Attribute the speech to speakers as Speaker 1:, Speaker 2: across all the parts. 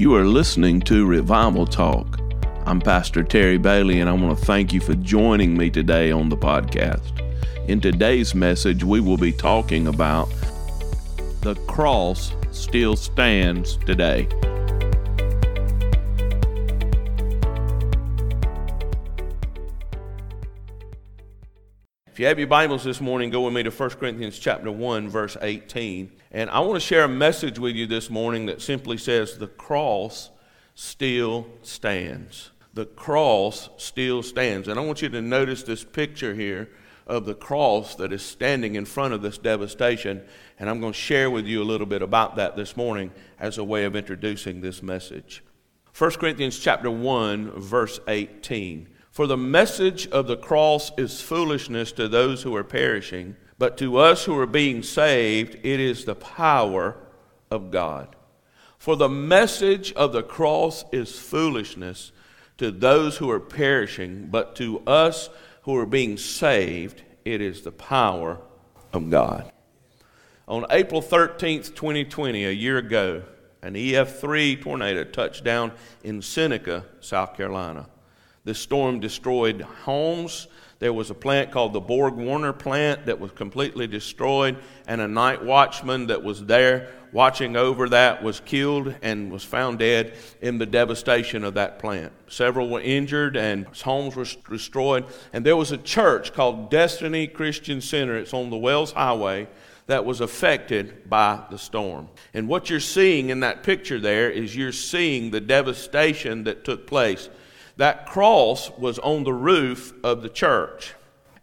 Speaker 1: You are listening to Revival Talk. I'm Pastor Terry Bailey, and I want to thank you for joining me today on the podcast. In today's message, we will be talking about the cross still stands today. If you have your Bibles this morning, go with me to 1 Corinthians chapter 1 verse 18. And I want to share a message with you this morning that simply says the cross still stands. The cross still stands. And I want you to notice this picture here of the cross that is standing in front of this devastation. And I'm going to share with you a little bit about that this morning as a way of introducing this message. 1 Corinthians chapter 1 verse 18. For the message of the cross is foolishness to those who are perishing, but to us who are being saved, it is the power of God. For the message of the cross is foolishness to those who are perishing, but to us who are being saved, it is the power of God. On April 13th, 2020, a year ago, an EF3 tornado touched down in Seneca, South Carolina. The storm destroyed homes. There was a plant called the Borg Warner plant that was completely destroyed, and a night watchman that was there watching over that was killed and was found dead in the devastation of that plant. Several were injured and homes were destroyed. And there was a church called Destiny Christian Center, it's on the Wells Highway, that was affected by the storm. And what you're seeing in that picture there is you're seeing the devastation that took place. That cross was on the roof of the church.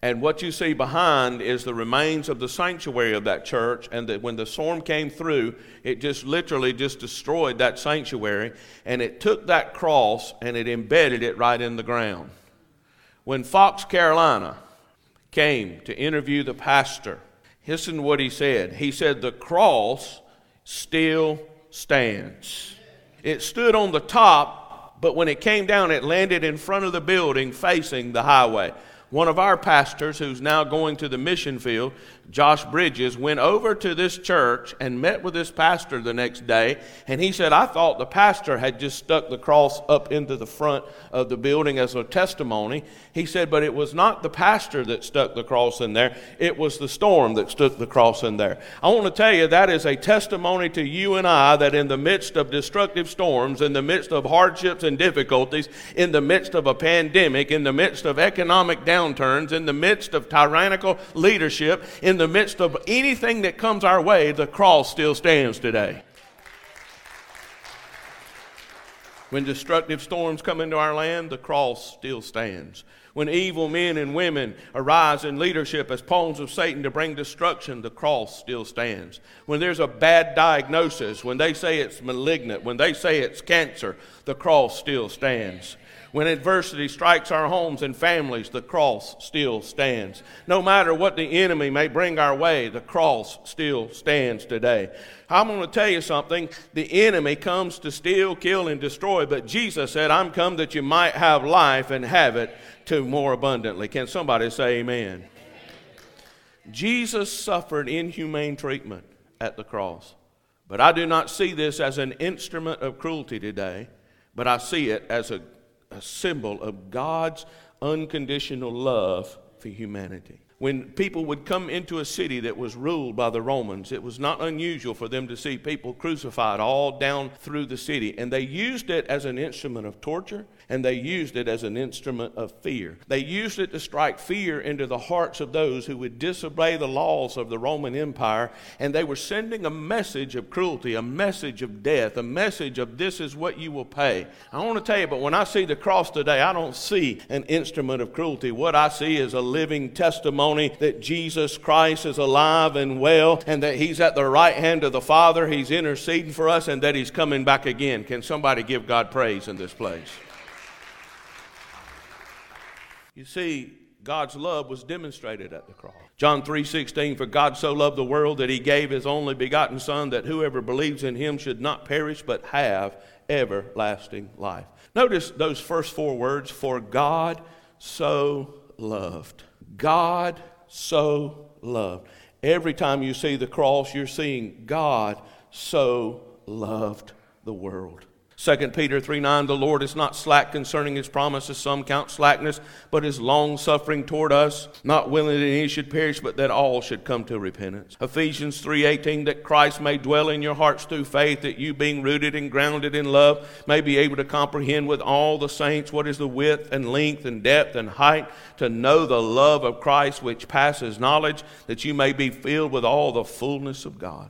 Speaker 1: And what you see behind is the remains of the sanctuary of that church. And that when the storm came through, it just literally just destroyed that sanctuary. And it took that cross and it embedded it right in the ground. When Fox, Carolina came to interview the pastor, listen to what he said. He said, The cross still stands. It stood on the top but when it came down, it landed in front of the building facing the highway. One of our pastors, who's now going to the mission field, Josh Bridges, went over to this church and met with this pastor the next day. And he said, I thought the pastor had just stuck the cross up into the front of the building as a testimony. He said, but it was not the pastor that stuck the cross in there, it was the storm that stuck the cross in there. I want to tell you that is a testimony to you and I that in the midst of destructive storms, in the midst of hardships and difficulties, in the midst of a pandemic, in the midst of economic downturns, in the midst of tyrannical leadership, in in the midst of anything that comes our way, the cross still stands today. When destructive storms come into our land, the cross still stands. When evil men and women arise in leadership as pawns of Satan to bring destruction, the cross still stands. When there's a bad diagnosis, when they say it's malignant, when they say it's cancer, the cross still stands. When adversity strikes our homes and families, the cross still stands. No matter what the enemy may bring our way, the cross still stands today. I'm going to tell you something. The enemy comes to steal, kill, and destroy, but Jesus said, I'm come that you might have life and have it to more abundantly. Can somebody say amen? Jesus suffered inhumane treatment at the cross. But I do not see this as an instrument of cruelty today, but I see it as a a symbol of God's unconditional love for humanity. When people would come into a city that was ruled by the Romans, it was not unusual for them to see people crucified all down through the city. And they used it as an instrument of torture and they used it as an instrument of fear. They used it to strike fear into the hearts of those who would disobey the laws of the Roman Empire, and they were sending a message of cruelty, a message of death, a message of this is what you will pay. I want to tell you, but when I see the cross today, I don't see an instrument of cruelty. What I see is a living testimony that Jesus Christ is alive and well, and that He's at the right hand of the Father, He's interceding for us, and that He's coming back again. Can somebody give God praise in this place? You see, God's love was demonstrated at the cross. John 3:16 for God so loved the world that he gave his only begotten son that whoever believes in him should not perish but have everlasting life. Notice those first four words for God so loved. God so loved. Every time you see the cross you're seeing God so loved the world. 2 Peter 3 9, the Lord is not slack concerning his promises, some count slackness, but is long suffering toward us, not willing that any should perish, but that all should come to repentance. Ephesians 3 18, that Christ may dwell in your hearts through faith, that you being rooted and grounded in love may be able to comprehend with all the saints what is the width and length and depth and height, to know the love of Christ which passes knowledge, that you may be filled with all the fullness of God.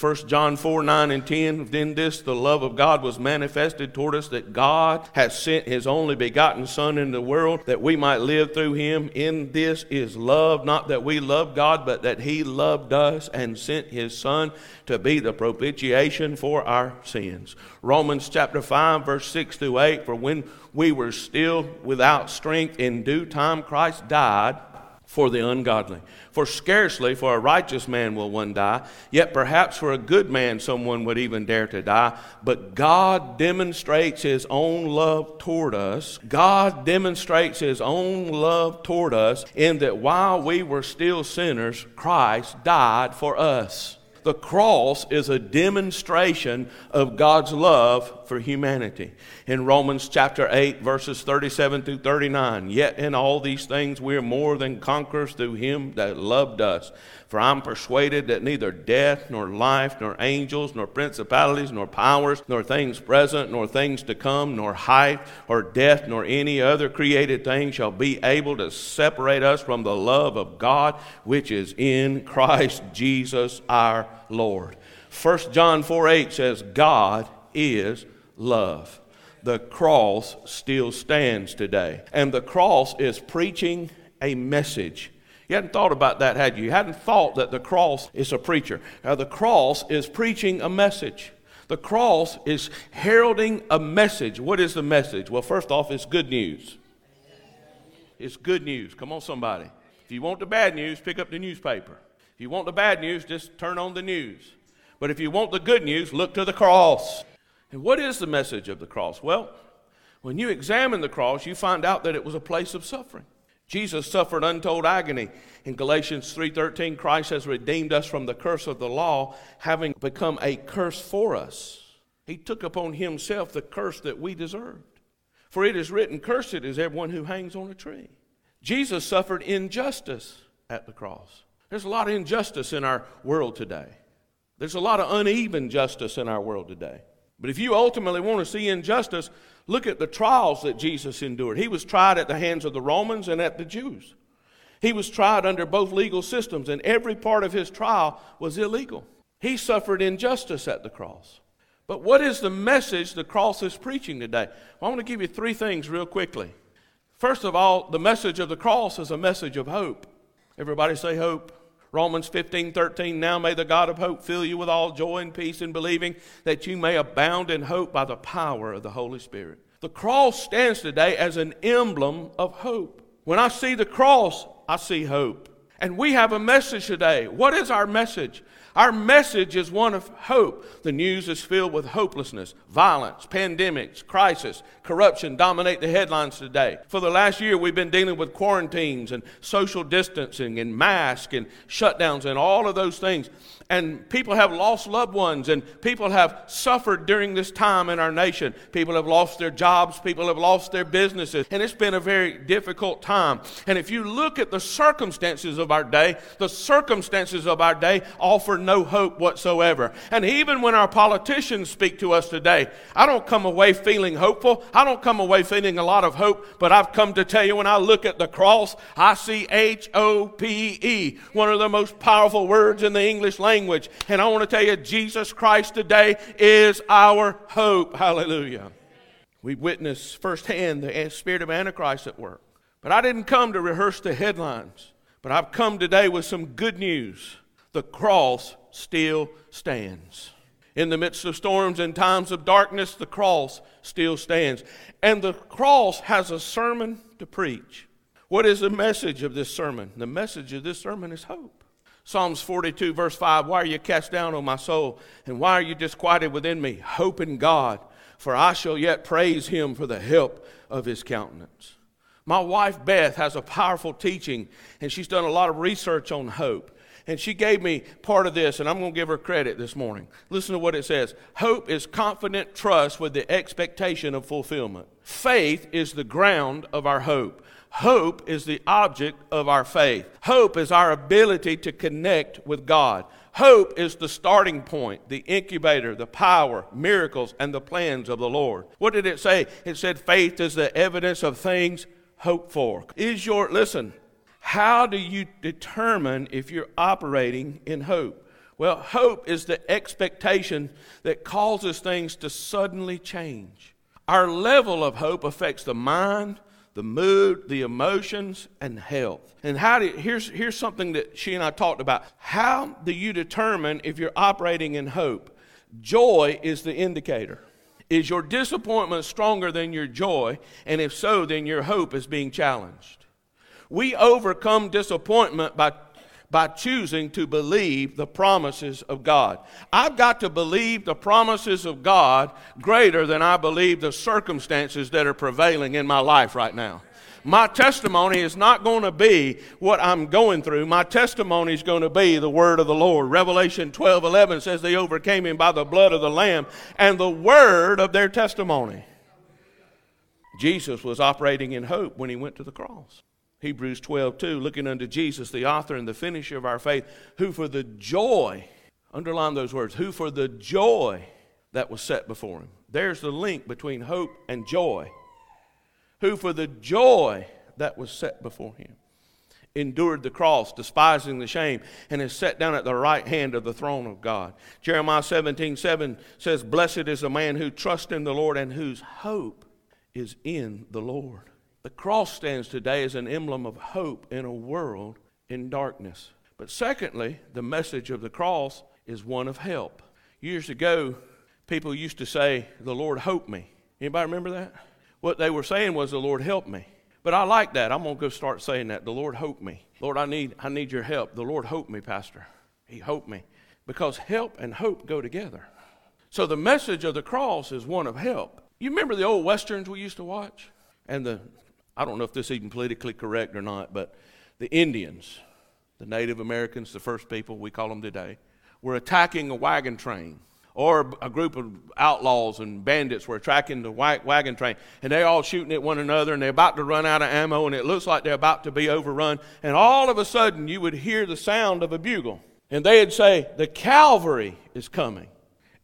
Speaker 1: 1 John 4 9 and 10. Then this, the love of God was manifested toward us that God has sent his only begotten Son into the world that we might live through him. In this is love, not that we love God, but that he loved us and sent his Son to be the propitiation for our sins. Romans chapter 5, verse 6 through 8. For when we were still without strength, in due time Christ died for the ungodly. For scarcely for a righteous man will one die, yet perhaps for a good man someone would even dare to die. But God demonstrates his own love toward us. God demonstrates his own love toward us in that while we were still sinners, Christ died for us. The cross is a demonstration of God's love for humanity. In Romans chapter 8, verses 37 through 39, yet in all these things we are more than conquerors through him that loved us. For I'm persuaded that neither death, nor life, nor angels, nor principalities, nor powers, nor things present, nor things to come, nor height, or depth, nor any other created thing shall be able to separate us from the love of God which is in Christ Jesus our Lord. 1 John 4 8 says, God is love. The cross still stands today. And the cross is preaching a message. You hadn't thought about that, had you? You hadn't thought that the cross is a preacher. Now, the cross is preaching a message. The cross is heralding a message. What is the message? Well, first off, it's good news. It's good news. Come on, somebody. If you want the bad news, pick up the newspaper. If you want the bad news, just turn on the news. But if you want the good news, look to the cross. And what is the message of the cross? Well, when you examine the cross, you find out that it was a place of suffering. Jesus suffered untold agony. In Galatians 3:13, Christ has redeemed us from the curse of the law, having become a curse for us. He took upon himself the curse that we deserved. For it is written, Cursed is everyone who hangs on a tree. Jesus suffered injustice at the cross. There's a lot of injustice in our world today. There's a lot of uneven justice in our world today. But if you ultimately want to see injustice, look at the trials that Jesus endured. He was tried at the hands of the Romans and at the Jews. He was tried under both legal systems, and every part of his trial was illegal. He suffered injustice at the cross. But what is the message the cross is preaching today? Well, I want to give you three things real quickly. First of all, the message of the cross is a message of hope. Everybody say hope. Romans 15, 13. Now may the God of hope fill you with all joy and peace in believing that you may abound in hope by the power of the Holy Spirit. The cross stands today as an emblem of hope. When I see the cross, I see hope. And we have a message today. What is our message? Our message is one of hope. The news is filled with hopelessness, violence, pandemics, crisis, corruption dominate the headlines today. For the last year, we've been dealing with quarantines and social distancing and masks and shutdowns and all of those things and people have lost loved ones, and people have suffered during this time in our nation. People have lost their jobs, people have lost their businesses, and it's been a very difficult time. And if you look at the circumstances of our day, the circumstances of our day offer no hope whatsoever. And even when our politicians speak to us today, I don't come away feeling hopeful. I don't come away feeling a lot of hope, but I've come to tell you when I look at the cross, I see H O P E, one of the most powerful words in the English language. And I want to tell you, Jesus Christ today is our hope. Hallelujah. We witness firsthand the spirit of Antichrist at work. But I didn't come to rehearse the headlines, but I've come today with some good news. The cross still stands. In the midst of storms and times of darkness, the cross still stands. And the cross has a sermon to preach. What is the message of this sermon? The message of this sermon is hope. Psalms 42, verse 5 Why are you cast down, O my soul? And why are you disquieted within me? Hope in God, for I shall yet praise him for the help of his countenance. My wife Beth has a powerful teaching, and she's done a lot of research on hope. And she gave me part of this, and I'm going to give her credit this morning. Listen to what it says Hope is confident trust with the expectation of fulfillment. Faith is the ground of our hope. Hope is the object of our faith. Hope is our ability to connect with God. Hope is the starting point, the incubator, the power, miracles, and the plans of the Lord. What did it say? It said faith is the evidence of things hoped for. Is your, listen, how do you determine if you're operating in hope? Well, hope is the expectation that causes things to suddenly change. Our level of hope affects the mind, the mood, the emotions, and health. And how do here's here's something that she and I talked about. How do you determine if you're operating in hope? Joy is the indicator. Is your disappointment stronger than your joy? And if so, then your hope is being challenged. We overcome disappointment by by choosing to believe the promises of God. I've got to believe the promises of God greater than I believe the circumstances that are prevailing in my life right now. My testimony is not going to be what I'm going through. My testimony is going to be the word of the Lord. Revelation 12 11 says they overcame him by the blood of the Lamb and the word of their testimony. Jesus was operating in hope when he went to the cross. Hebrews 12, 2, looking unto Jesus, the author and the finisher of our faith, who for the joy, underline those words, who for the joy that was set before him. There's the link between hope and joy. Who for the joy that was set before him endured the cross, despising the shame, and is set down at the right hand of the throne of God. Jeremiah 17, 7 says, Blessed is the man who trusts in the Lord and whose hope is in the Lord. The cross stands today as an emblem of hope in a world in darkness. But secondly, the message of the cross is one of help. Years ago, people used to say, The Lord help me. Anybody remember that? What they were saying was, The Lord help me. But I like that. I'm gonna go start saying that. The Lord help me. Lord, I need I need your help. The Lord help me, Pastor. He helped me. Because help and hope go together. So the message of the cross is one of help. You remember the old westerns we used to watch? And the I don't know if this is even politically correct or not, but the Indians, the Native Americans, the first people, we call them today, were attacking a wagon train. Or a group of outlaws and bandits were attacking the white wagon train, and they're all shooting at one another, and they're about to run out of ammo, and it looks like they're about to be overrun. And all of a sudden, you would hear the sound of a bugle, and they'd say, The cavalry is coming.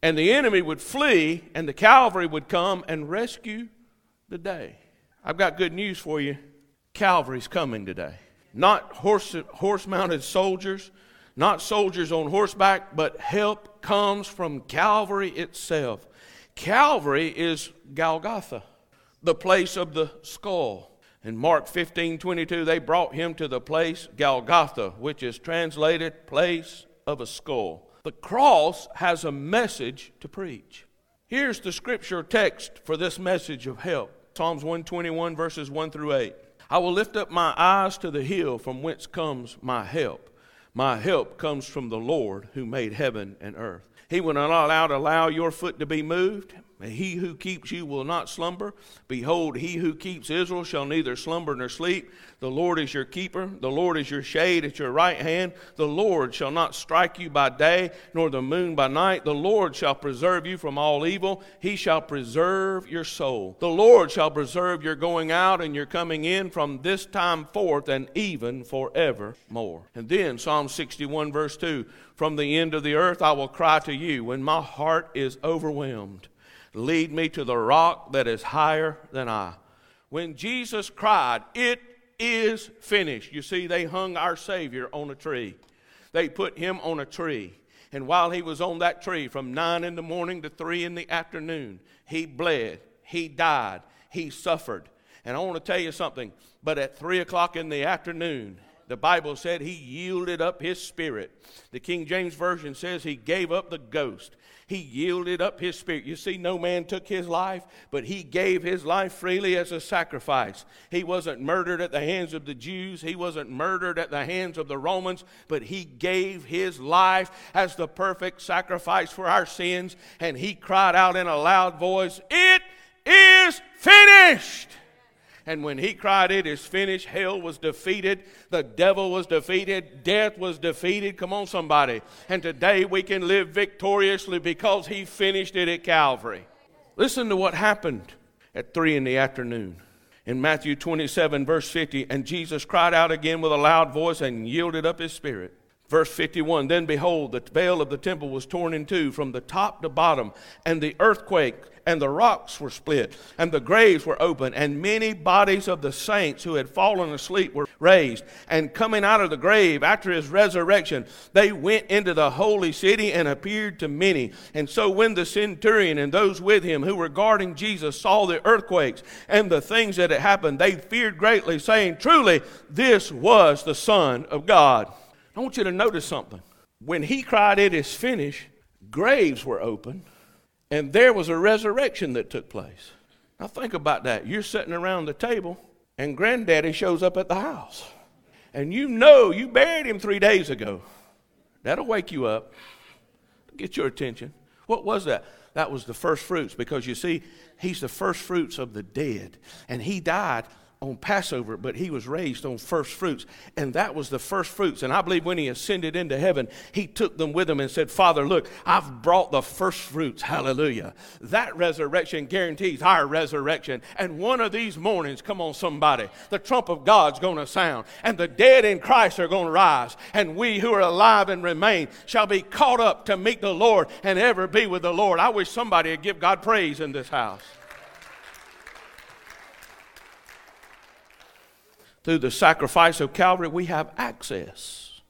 Speaker 1: And the enemy would flee, and the cavalry would come and rescue the day. I've got good news for you. Calvary's coming today. Not horse, horse mounted soldiers, not soldiers on horseback, but help comes from Calvary itself. Calvary is Golgotha, the place of the skull. In Mark 15 22, they brought him to the place Golgotha, which is translated place of a skull. The cross has a message to preach. Here's the scripture text for this message of help Psalms 121, verses 1 through 8. I will lift up my eyes to the hill from whence comes my help. My help comes from the Lord who made heaven and earth. He will not allow, allow your foot to be moved. He who keeps you will not slumber. Behold, he who keeps Israel shall neither slumber nor sleep. The Lord is your keeper. The Lord is your shade at your right hand. The Lord shall not strike you by day, nor the moon by night. The Lord shall preserve you from all evil. He shall preserve your soul. The Lord shall preserve your going out and your coming in from this time forth and even forevermore. And then Psalm 61, verse 2 From the end of the earth I will cry to you when my heart is overwhelmed. Lead me to the rock that is higher than I. When Jesus cried, It is finished. You see, they hung our Savior on a tree. They put him on a tree. And while he was on that tree from 9 in the morning to 3 in the afternoon, he bled, he died, he suffered. And I want to tell you something, but at 3 o'clock in the afternoon, the Bible said he yielded up his spirit. The King James Version says he gave up the ghost. He yielded up his spirit. You see, no man took his life, but he gave his life freely as a sacrifice. He wasn't murdered at the hands of the Jews, he wasn't murdered at the hands of the Romans, but he gave his life as the perfect sacrifice for our sins. And he cried out in a loud voice, It is finished. And when he cried, It is finished, hell was defeated, the devil was defeated, death was defeated. Come on, somebody. And today we can live victoriously because he finished it at Calvary. Listen to what happened at 3 in the afternoon. In Matthew 27, verse 50, and Jesus cried out again with a loud voice and yielded up his spirit. Verse 51 Then behold, the veil of the temple was torn in two from the top to bottom, and the earthquake and the rocks were split, and the graves were opened, and many bodies of the saints who had fallen asleep were raised. And coming out of the grave after his resurrection, they went into the holy city and appeared to many. And so when the centurion and those with him who were guarding Jesus saw the earthquakes and the things that had happened, they feared greatly, saying, Truly, this was the Son of God. I want you to notice something. When he cried, It is finished, graves were opened, and there was a resurrection that took place. Now, think about that. You're sitting around the table, and granddaddy shows up at the house. And you know you buried him three days ago. That'll wake you up, get your attention. What was that? That was the first fruits because you see, he's the first fruits of the dead. And he died on Passover, but he was raised on first fruits. And that was the first fruits. And I believe when he ascended into heaven, he took them with him and said, Father, look, I've brought the first fruits. Hallelujah. That resurrection guarantees our resurrection. And one of these mornings, come on, somebody, the trump of God's going to sound, and the dead in Christ are going to rise. And we who are alive and remain shall be caught up to meet the Lord and ever be with the Lord. I wish somebody would give God praise in this house. Through the sacrifice of Calvary, we have access.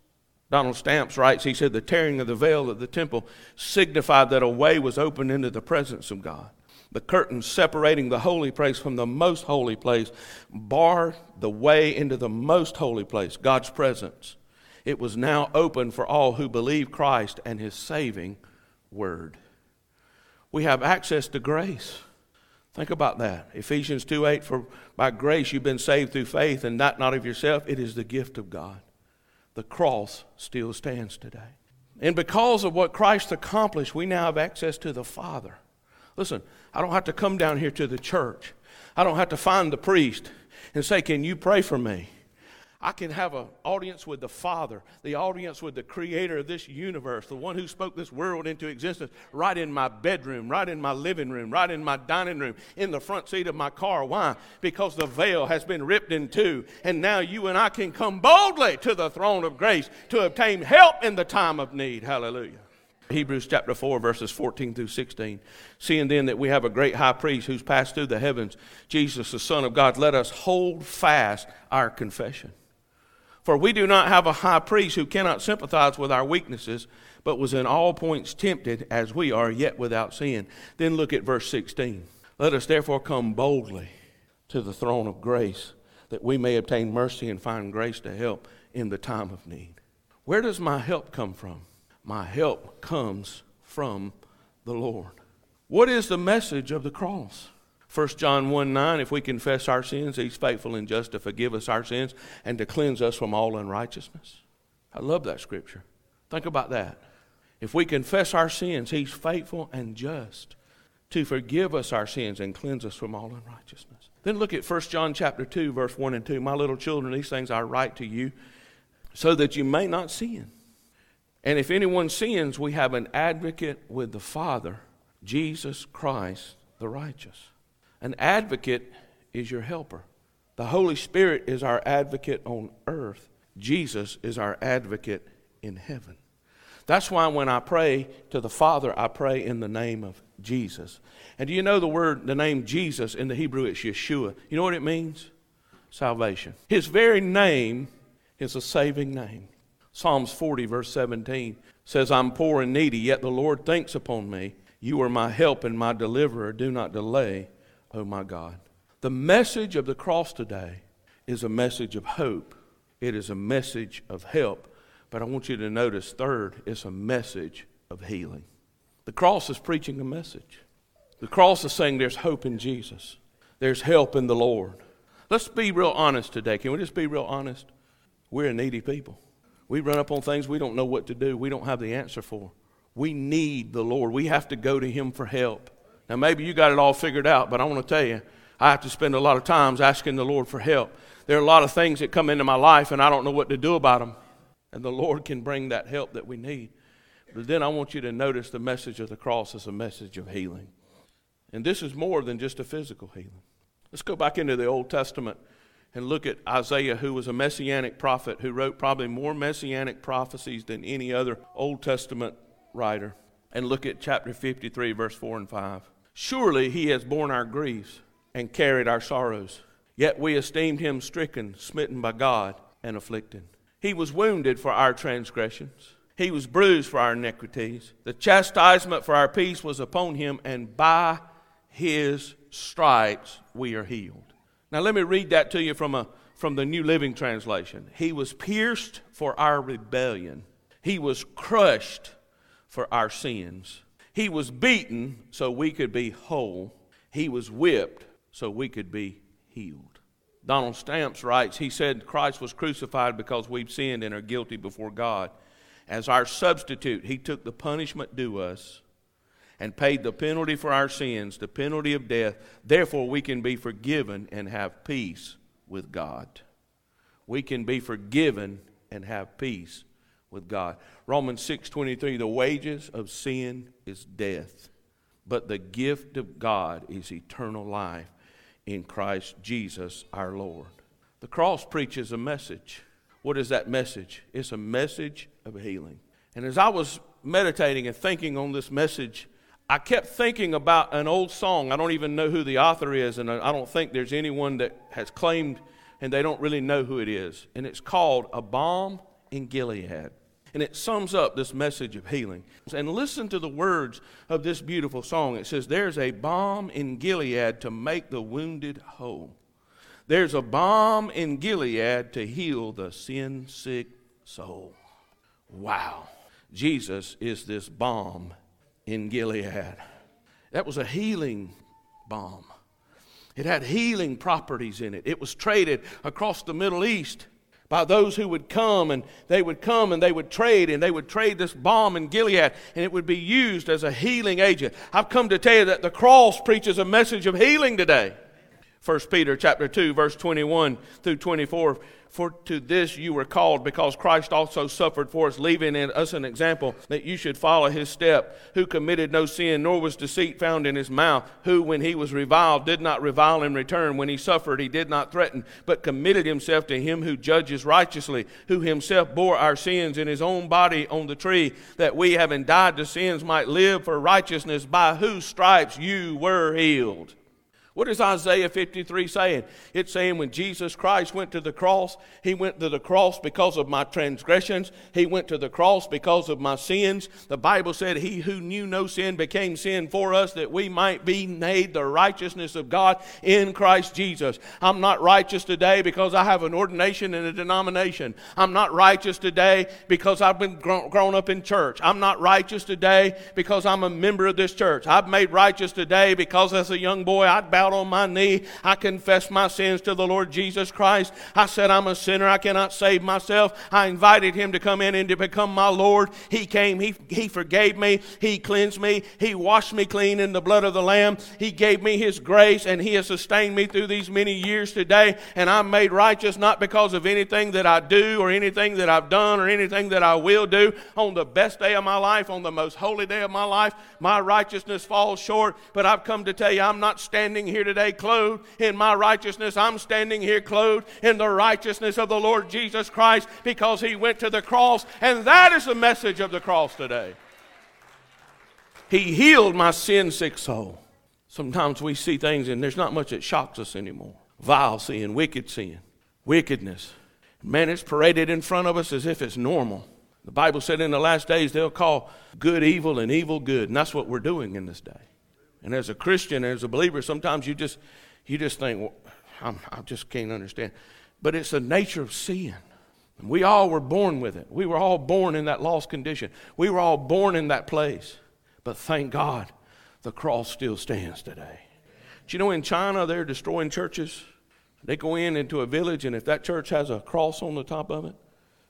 Speaker 1: Donald Stamps writes, he said, the tearing of the veil of the temple signified that a way was opened into the presence of God. The curtain separating the holy place from the most holy place barred the way into the most holy place, God's presence. It was now open for all who believe Christ and his saving word. We have access to grace. Think about that. Ephesians 2 8, for by grace you've been saved through faith, and not, not of yourself. It is the gift of God. The cross still stands today. And because of what Christ accomplished, we now have access to the Father. Listen, I don't have to come down here to the church. I don't have to find the priest and say, Can you pray for me? I can have an audience with the Father, the audience with the Creator of this universe, the one who spoke this world into existence, right in my bedroom, right in my living room, right in my dining room, in the front seat of my car. Why? Because the veil has been ripped in two, and now you and I can come boldly to the throne of grace to obtain help in the time of need. Hallelujah. Hebrews chapter 4, verses 14 through 16. Seeing then that we have a great high priest who's passed through the heavens, Jesus, the Son of God, let us hold fast our confession. For we do not have a high priest who cannot sympathize with our weaknesses, but was in all points tempted as we are, yet without sin. Then look at verse 16. Let us therefore come boldly to the throne of grace, that we may obtain mercy and find grace to help in the time of need. Where does my help come from? My help comes from the Lord. What is the message of the cross? 1 John 1 9, if we confess our sins, he's faithful and just to forgive us our sins and to cleanse us from all unrighteousness. I love that scripture. Think about that. If we confess our sins, he's faithful and just to forgive us our sins and cleanse us from all unrighteousness. Then look at 1 John chapter 2, verse 1 and 2. My little children, these things I write to you so that you may not sin. And if anyone sins, we have an advocate with the Father, Jesus Christ the righteous. An advocate is your helper. The Holy Spirit is our advocate on earth. Jesus is our advocate in heaven. That's why when I pray to the Father, I pray in the name of Jesus. And do you know the word, the name Jesus in the Hebrew, it's Yeshua. You know what it means? Salvation. His very name is a saving name. Psalms 40, verse 17 says, I'm poor and needy, yet the Lord thinks upon me. You are my help and my deliverer. Do not delay oh my God. The message of the cross today is a message of hope, it is a message of help. But I want you to notice, third, it's a message of healing. The cross is preaching a message. The cross is saying there's hope in Jesus, there's help in the Lord. Let's be real honest today. Can we just be real honest? We're a needy people. We run up on things we don't know what to do, we don't have the answer for. We need the Lord. We have to go to Him for help. Now, maybe you got it all figured out, but I want to tell you, I have to spend a lot of times asking the Lord for help. There are a lot of things that come into my life and I don't know what to do about them. And the Lord can bring that help that we need. But then I want you to notice the message of the cross is a message of healing. And this is more than just a physical healing. Let's go back into the Old Testament and look at Isaiah, who was a messianic prophet who wrote probably more messianic prophecies than any other Old Testament writer. And look at chapter 53, verse 4 and 5. Surely he has borne our griefs and carried our sorrows. Yet we esteemed him stricken, smitten by God, and afflicted. He was wounded for our transgressions, he was bruised for our iniquities. The chastisement for our peace was upon him, and by his stripes we are healed. Now, let me read that to you from, a, from the New Living Translation. He was pierced for our rebellion, he was crushed for our sins. He was beaten so we could be whole, he was whipped so we could be healed. Donald Stamps writes, he said Christ was crucified because we've sinned and are guilty before God. As our substitute, he took the punishment due us and paid the penalty for our sins, the penalty of death. Therefore, we can be forgiven and have peace with God. We can be forgiven and have peace with God. Romans 6:23 the wages of sin is death, but the gift of God is eternal life in Christ Jesus our Lord. The cross preaches a message. What is that message? It's a message of healing. And as I was meditating and thinking on this message, I kept thinking about an old song. I don't even know who the author is, and I don't think there's anyone that has claimed and they don't really know who it is. And it's called A Balm in Gilead. And it sums up this message of healing. And listen to the words of this beautiful song. It says, There's a balm in Gilead to make the wounded whole. There's a balm in Gilead to heal the sin sick soul. Wow. Jesus is this balm in Gilead. That was a healing balm. It had healing properties in it. It was traded across the Middle East by those who would come and they would come and they would trade and they would trade this balm in Gilead and it would be used as a healing agent. I've come to tell you that the cross preaches a message of healing today. 1 Peter chapter 2 verse 21 through 24 for to this you were called because Christ also suffered for us leaving in us an example that you should follow his step. Who committed no sin nor was deceit found in his mouth. Who when he was reviled did not revile in return. When he suffered he did not threaten but committed himself to him who judges righteously who himself bore our sins in his own body on the tree that we having died to sins might live for righteousness by whose stripes you were healed what is Isaiah 53 saying? It's saying when Jesus Christ went to the cross, he went to the cross because of my transgressions. He went to the cross because of my sins. The Bible said, He who knew no sin became sin for us that we might be made the righteousness of God in Christ Jesus. I'm not righteous today because I have an ordination in a denomination. I'm not righteous today because I've been grown up in church. I'm not righteous today because I'm a member of this church. I've made righteous today because as a young boy I'd bow out on my knee. I confessed my sins to the Lord Jesus Christ. I said, I'm a sinner. I cannot save myself. I invited him to come in and to become my Lord. He came. He, he forgave me. He cleansed me. He washed me clean in the blood of the Lamb. He gave me his grace and he has sustained me through these many years today. And I'm made righteous not because of anything that I do or anything that I've done or anything that I will do. On the best day of my life, on the most holy day of my life, my righteousness falls short. But I've come to tell you, I'm not standing here today clothed in my righteousness. I'm standing here clothed in the righteousness of the Lord Jesus Christ because he went to the cross. And that is the message of the cross today. He healed my sin sick soul. Sometimes we see things and there's not much that shocks us anymore vile sin, wicked sin, wickedness. Man, it's paraded in front of us as if it's normal. The Bible said in the last days they'll call good evil and evil good, and that's what we're doing in this day. And as a Christian, as a believer, sometimes you just you just think, well, I'm, i just can't understand. But it's the nature of sin. We all were born with it. We were all born in that lost condition. We were all born in that place. But thank God, the cross still stands today. Do you know in China they're destroying churches? They go in into a village, and if that church has a cross on the top of it,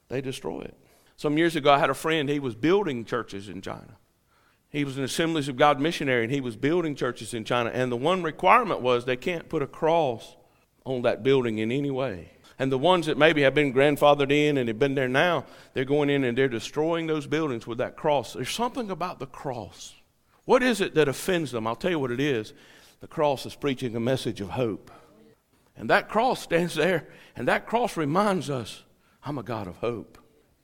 Speaker 1: they destroy it. Some years ago, I had a friend, he was building churches in China. He was an Assemblies of God missionary and he was building churches in China. And the one requirement was they can't put a cross on that building in any way. And the ones that maybe have been grandfathered in and have been there now, they're going in and they're destroying those buildings with that cross. There's something about the cross. What is it that offends them? I'll tell you what it is. The cross is preaching a message of hope. And that cross stands there, and that cross reminds us I'm a God of hope.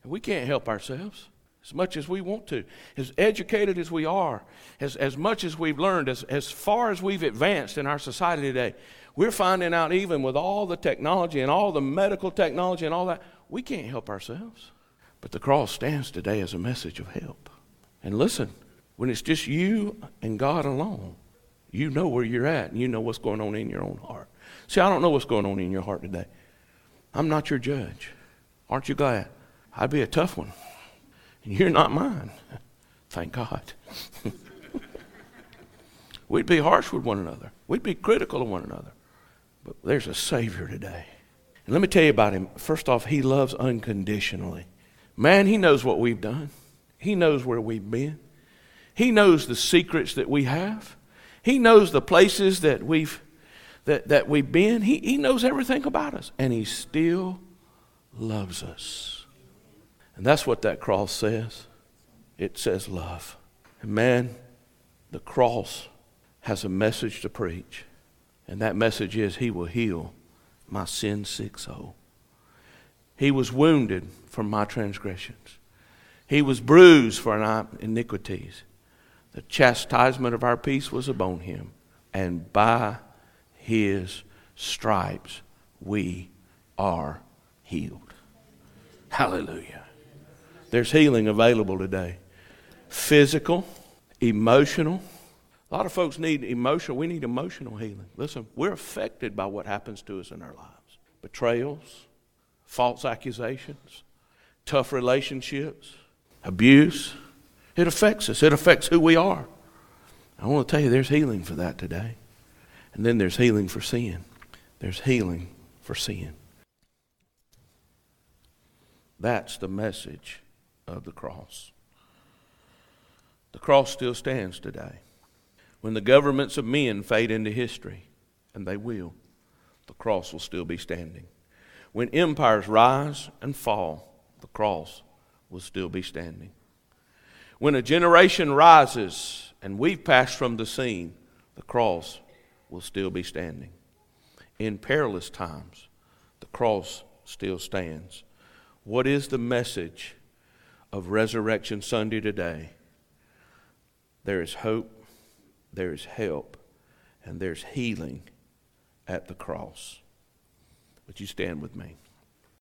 Speaker 1: And we can't help ourselves as much as we want to. As educated as we are, as, as much as we've learned, as, as far as we've advanced in our society today, we're finding out even with all the technology and all the medical technology and all that, we can't help ourselves. But the cross stands today as a message of help. And listen, when it's just you and God alone, you know where you're at and you know what's going on in your own heart. See, I don't know what's going on in your heart today. I'm not your judge. Aren't you glad? I'd be a tough one. You're not mine. Thank God. We'd be harsh with one another. We'd be critical of one another. But there's a Savior today. And let me tell you about him. First off, he loves unconditionally. Man, he knows what we've done, he knows where we've been, he knows the secrets that we have, he knows the places that we've. That, that we've been, he, he knows everything about us, and he still loves us. And that's what that cross says. It says love. And man, the cross has a message to preach. And that message is He will heal my sin sick soul. He was wounded for my transgressions, He was bruised for our iniquities. The chastisement of our peace was upon Him, and by His stripes we are healed. Hallelujah. There's healing available today physical, emotional, a lot of folks need emotional, we need emotional healing. Listen, we're affected by what happens to us in our lives betrayals, false accusations, tough relationships, abuse. It affects us, it affects who we are. I want to tell you there's healing for that today. And then there's healing for sin. There's healing for sin. That's the message of the cross. The cross still stands today. When the governments of men fade into history, and they will, the cross will still be standing. When empires rise and fall, the cross will still be standing. When a generation rises and we've passed from the scene, the cross will still be standing. In perilous times, the cross still stands. What is the message of Resurrection Sunday today? There is hope there's help and there's healing at the cross. Would you stand with me?